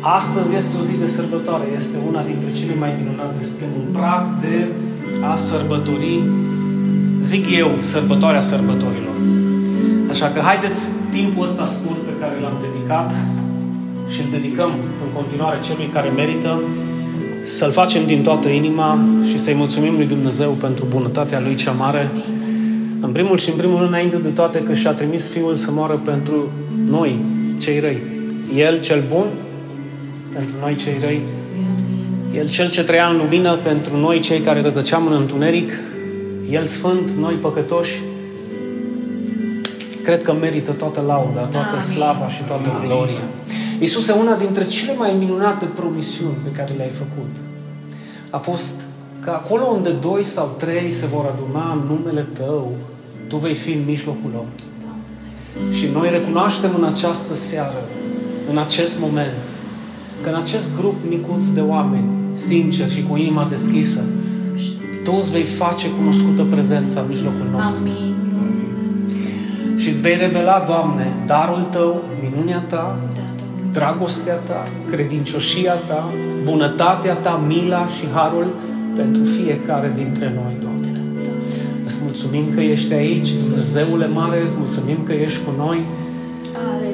Astăzi este o zi de sărbătoare, este una dintre cele mai minunate. Suntem un prag de a sărbători, zic eu, sărbătoarea sărbătorilor. Așa că haideți timpul ăsta scurt pe care l-am dedicat și îl dedicăm în continuare celui care merită să-L facem din toată inima și să-i mulțumim lui Dumnezeu pentru bunătatea Lui cea mare. În primul și în primul rând, înainte de toate, că și-a trimis Fiul să moară pentru noi, cei răi. El, cel bun, pentru noi, cei răi. El, cel ce trăia în lumină, pentru noi, cei care rătăceam în întuneric. El, sfânt, noi, păcătoși. Cred că merită toată lauda, toată slava și toată gloria. Iisuse, una dintre cele mai minunate promisiuni pe care le-ai făcut a fost că acolo unde doi sau trei se vor aduna în numele Tău, Tu vei fi în mijlocul lor. Și noi recunoaștem în această seară, în acest moment, că în acest grup micuț de oameni, sincer și cu inima deschisă, Tu îți vei face cunoscută prezența în mijlocul nostru. Amin. Și îți vei revela, Doamne, darul Tău, minunea Ta, dragostea Ta, credincioșia Ta, bunătatea Ta, mila și harul pentru fiecare dintre noi, Doamne. Îți mulțumim că ești aici, Dumnezeule mare, îți mulțumim că ești cu noi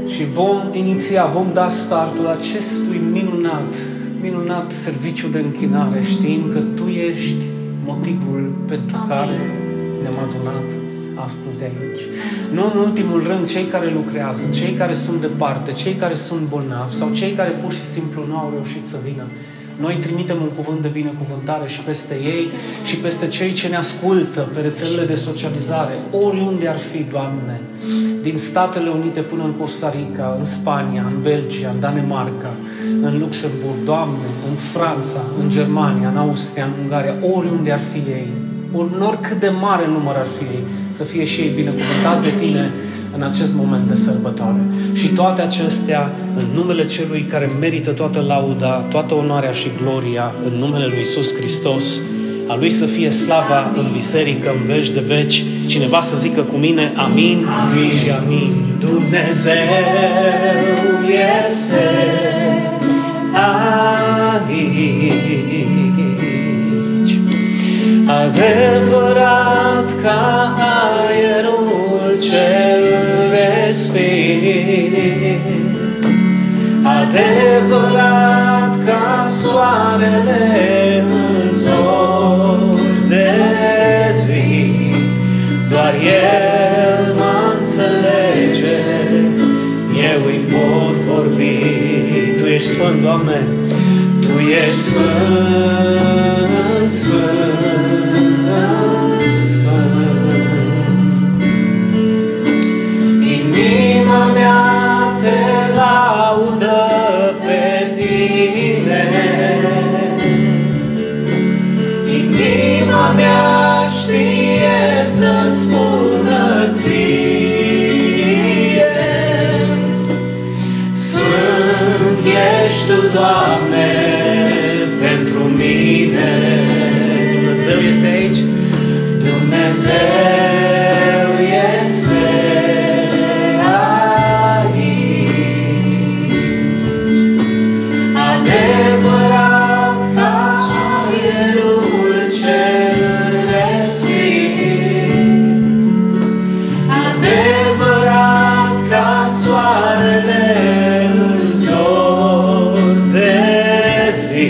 și vom iniția, vom da startul acestui minunat, minunat serviciu de închinare, știind că Tu ești motivul pentru Amin. care ne-am adunat astăzi aici. Nu în ultimul rând cei care lucrează, cei care sunt departe, cei care sunt bolnavi sau cei care pur și simplu nu au reușit să vină. Noi trimitem un cuvânt de binecuvântare și peste ei și peste cei ce ne ascultă pe rețelele de socializare, oriunde ar fi, Doamne, din Statele Unite până în Costa Rica, în Spania, în Belgia, în Danemarca, în Luxemburg, Doamne, în Franța, în Germania, în Austria, în Ungaria, oriunde ar fi ei, ori oricât de mare număr ar fi ei, să fie și ei binecuvântați de Tine în acest moment de sărbătoare. Și toate acestea în numele Celui care merită toată lauda, toată onoarea și gloria, în numele Lui Isus Hristos, a Lui să fie slava în biserică, în veci de veci. Cineva să zică cu mine, amin, amin și amin. Dumnezeu este aici, adevărat ca aerul ce respiri, adevărat ca soarele ești Sfânt, Doamne, Tu ești Sfânt, Sfânt, Dumnezeu este aici. Adevărat ca soarelul cel respir. Adevărat ca soarele în zor de zi,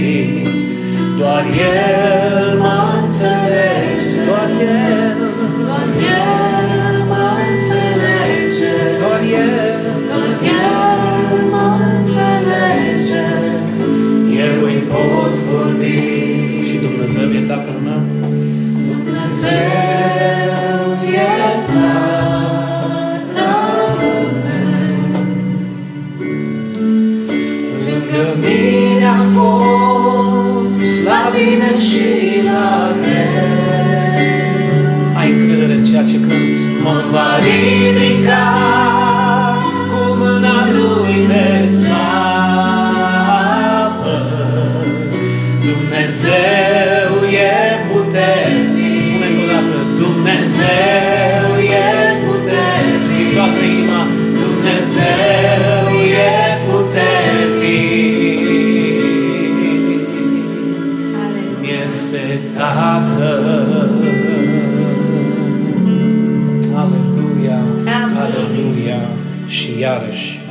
doar El mă înțelege, doar El, Lângă mine a fost la bine și la greu. Ai încredere în ceea ce cânti. Mă va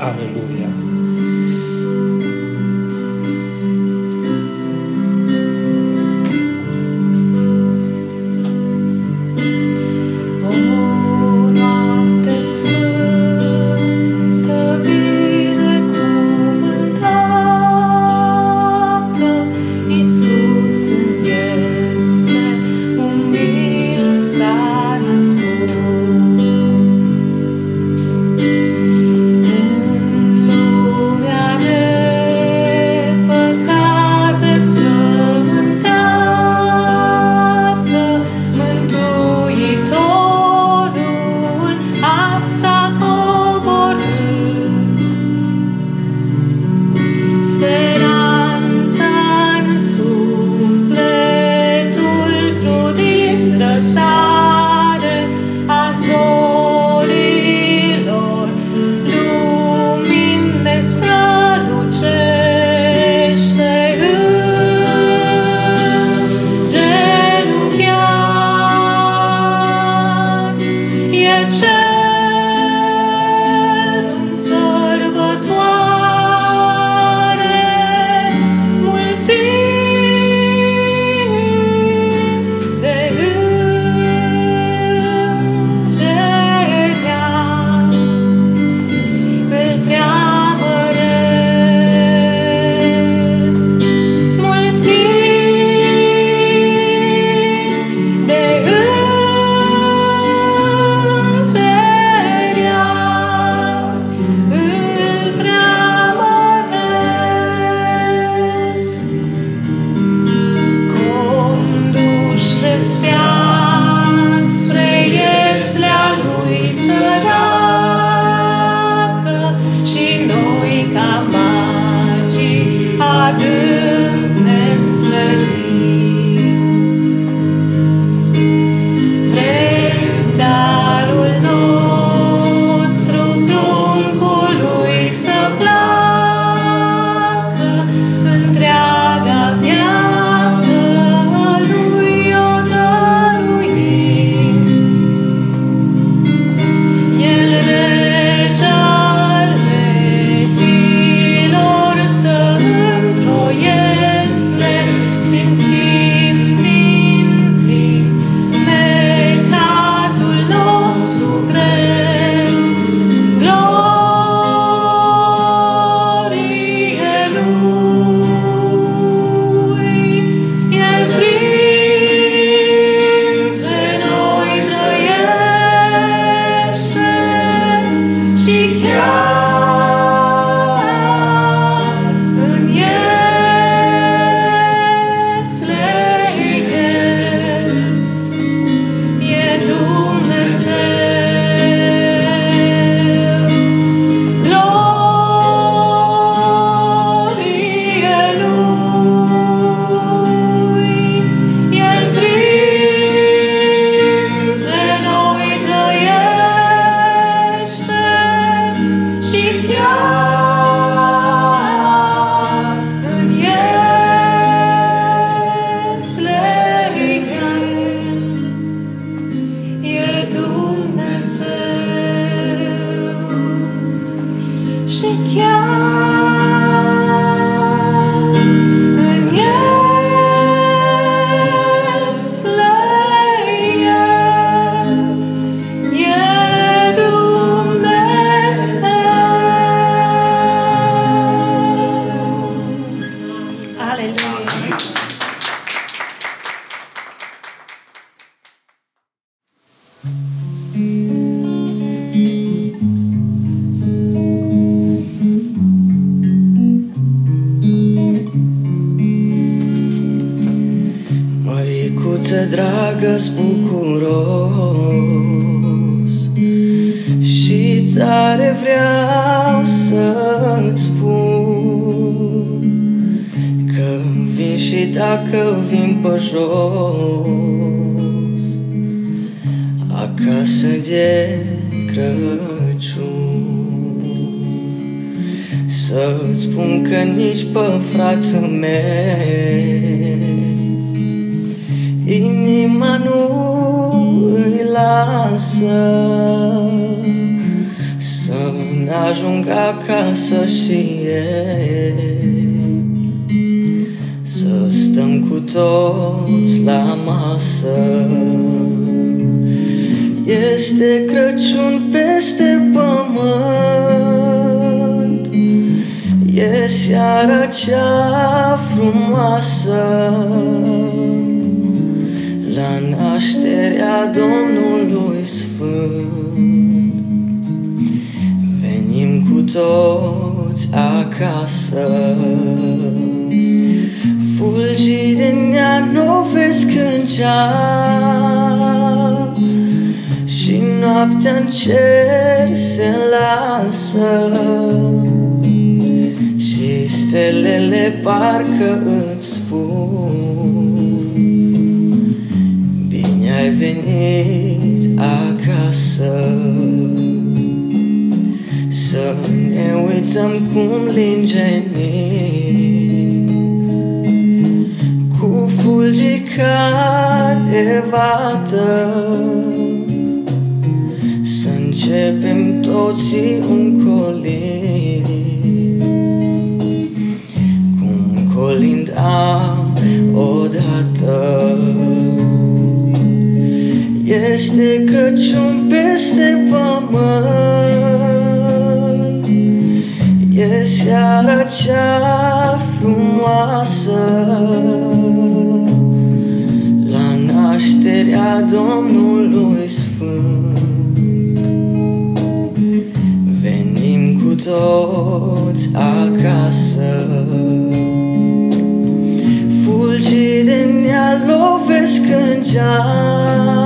Hallelujah. Yeah. roagă-s bucuros Și tare vreau să-ți spun Că vin și dacă vin pe jos Acasă de Crăciun. Să-ți spun că nici pe frații mei Inima nu îi lasă să ajungă acasă și ei Să stăm cu toți la masă. Este Crăciun peste pământ. E seara cea frumoasă. La nașterea Domnului Sfânt. Toți acasă. Fulgi din ea nu vezi când Și noaptea în cer se lasă. Și stelele parcă îți spun Bine ai venit acasă. Să ne uităm cum linge Cu fulgi ca de vată Să începem toți un colin. Cum colindam odată Este Crăciun peste pământ. E seara cea frumoasă. La nașterea Domnului Sfânt. Venim cu toți acasă. Fulgii de nea lovesc în geam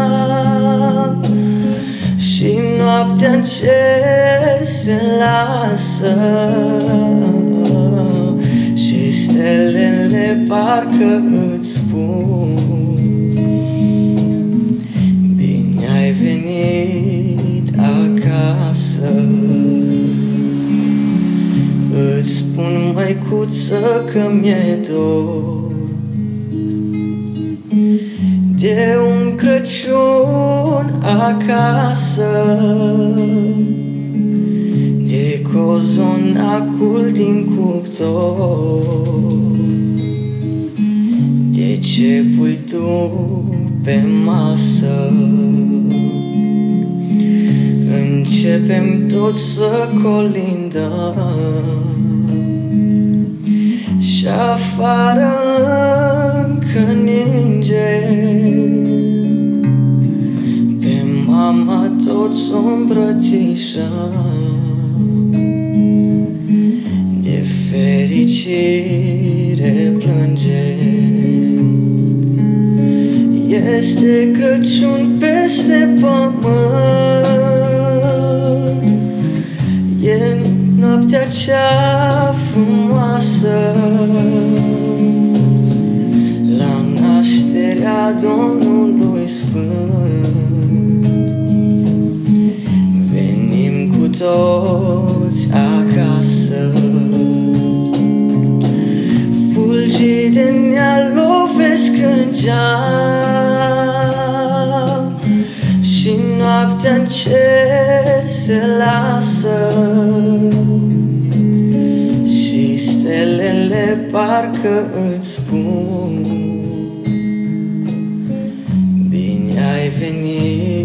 în cer se lasă Și stelele parcă îți spun Bine ai venit acasă. Îți spun, măicuță, că mi-e dor. De un Crăciun acasă. De cozonacul din cuptor. De ce pui tu pe masă? Începem tot să colindăm. Și afară mama toți o De fericire plânge Este Crăciun peste pământ. E noaptea cea frumoasă. Nașterea Domnului Sfânt. Toți acasă, fulgii de nea lovesc în geam și noaptea în cer se lasă. Și stelele parcă îți spun ai venit